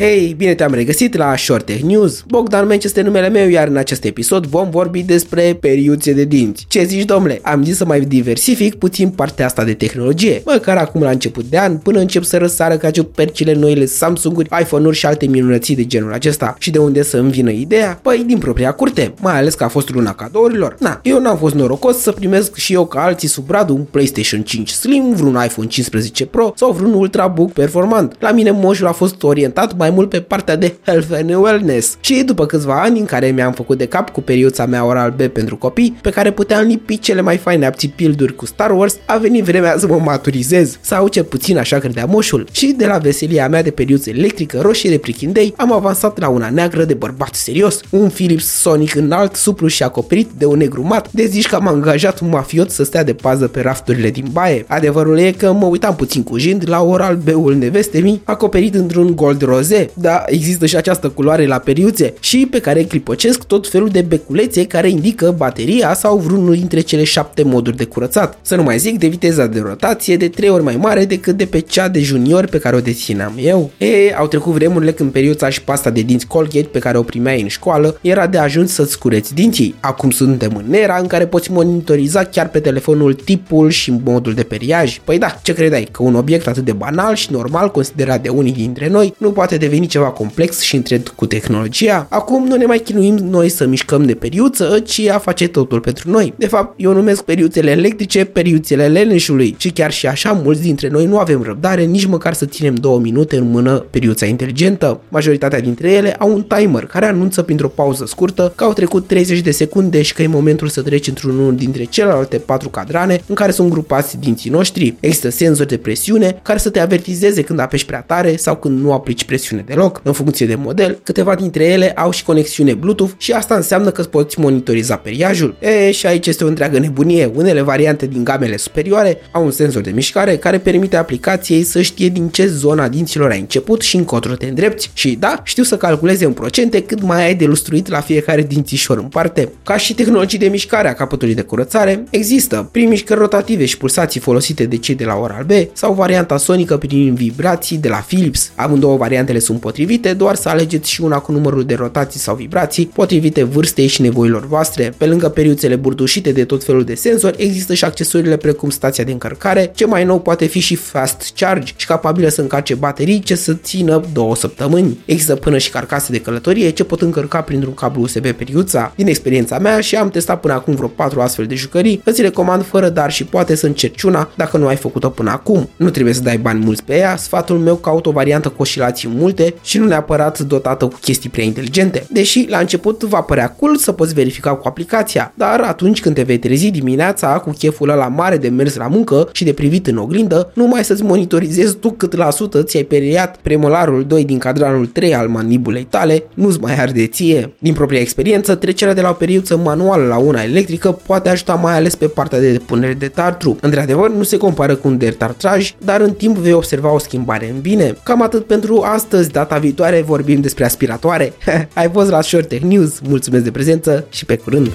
Hei, bine te-am regăsit la Short Tech News. Bogdan Menci este numele meu, iar în acest episod vom vorbi despre periuțe de dinți. Ce zici, domnule? Am zis să mai diversific puțin partea asta de tehnologie. Măcar acum la început de an, până încep să răsară ca percile noile Samsung-uri, iPhone-uri și alte minunății de genul acesta. Și de unde să îmi vină ideea? Păi din propria curte, mai ales că a fost luna cadourilor. Na, eu n-am fost norocos să primesc și eu ca alții sub bradul un PlayStation 5 Slim, vreun iPhone 15 Pro sau vreun Ultrabook performant. La mine moșul a fost orientat mai mult pe partea de health and wellness. Și după câțiva ani în care mi-am făcut de cap cu periuța mea oral B pentru copii, pe care puteam lipi cele mai faine aptipilduri cu Star Wars, a venit vremea să mă maturizez, sau ce puțin așa credea moșul. Și de la veselia mea de periuță electrică roșie de prichindei, am avansat la una neagră de bărbat serios, un Philips Sonic înalt, suplu și acoperit de un negru mat, de zici că am angajat un mafiot să stea de pază pe rafturile din baie. Adevărul e că mă uitam puțin cu jind la oral B-ul nevestei acoperit într-un gold roze, dar există și această culoare la periuțe și pe care clipocesc tot felul de beculețe care indică bateria sau vreunul dintre cele șapte moduri de curățat. Să nu mai zic de viteza de rotație de trei ori mai mare decât de pe cea de junior pe care o dețineam eu. E, au trecut vremurile când periuța și pasta de dinți Colgate pe care o primeai în școală era de ajuns să-ți cureți dinții. Acum suntem în era în care poți monitoriza chiar pe telefonul tipul și modul de periaj. Păi da, ce credeai? Că un obiect atât de banal și normal considerat de unii dintre noi nu poate deveni ceva complex și întred cu tehnologia? Acum nu ne mai chinuim noi să mișcăm de periuță, ci a face totul pentru noi. De fapt, eu numesc periuțele electrice periuțele leneșului și chiar și așa mulți dintre noi nu avem răbdare nici măcar să ținem două minute în mână periuța inteligentă. Majoritatea dintre ele au un timer care anunță printr-o pauză scurtă că au trecut 30 de secunde și că e momentul să treci într-unul dintre celelalte patru cadrane în care sunt grupați dinții noștri. Există senzori de presiune care să te avertizeze când apeși prea tare sau când nu aplici presiune deloc. În funcție de model, câteva dintre ele au și conexiune Bluetooth și asta înseamnă că poți monitoriza periajul. E, și aici este o întreagă nebunie. Unele variante din gamele superioare au un senzor de mișcare care permite aplicației să știe din ce zona dinților ai început și încotro te îndrepti. Și da, știu să calculeze în procente cât mai ai de lustruit la fiecare dințișor în parte. Ca și tehnologii de mișcare a capătului de curățare, există prin mișcări rotative și pulsații folosite de cei de la Oral B sau varianta sonică prin vibrații de la Philips. Amândouă variantele sunt potrivite, doar să alegeți și una cu numărul de rotații sau vibrații potrivite vârstei și nevoilor voastre. Pe lângă periuțele burdușite de tot felul de senzori, există și accesoriile precum stația de încărcare, ce mai nou poate fi și fast charge și capabilă să încarce baterii ce să țină două săptămâni. Există până și carcase de călătorie ce pot încărca printr-un cablu USB periuța. Din experiența mea și am testat până acum vreo 4 astfel de jucării, îți recomand fără dar și poate să încerci una dacă nu ai făcut-o până acum. Nu trebuie să dai bani mulți pe ea, sfatul meu caut o variantă cu oscilații multe și nu neapărat dotată cu chestii prea inteligente. Deși la început va părea cool să poți verifica cu aplicația, dar atunci când te vei trezi dimineața cu cheful ăla mare de mers la muncă și de privit în oglindă, nu mai să-ți monitorizezi tu cât la sută ți-ai periat premolarul 2 din cadranul 3 al manibulei tale, nu-ți mai arde ție. Din propria experiență, trecerea de la o periuță manuală la una electrică poate ajuta mai ales pe partea de depunere de tartru. Într-adevăr, nu se compară cu un detartraj, dar în timp vei observa o schimbare în bine. Cam atât pentru astăzi, data viitoare vorbim despre aspiratoare. Ai fost la Short Tech News, mulțumesc de prezență și pe curând!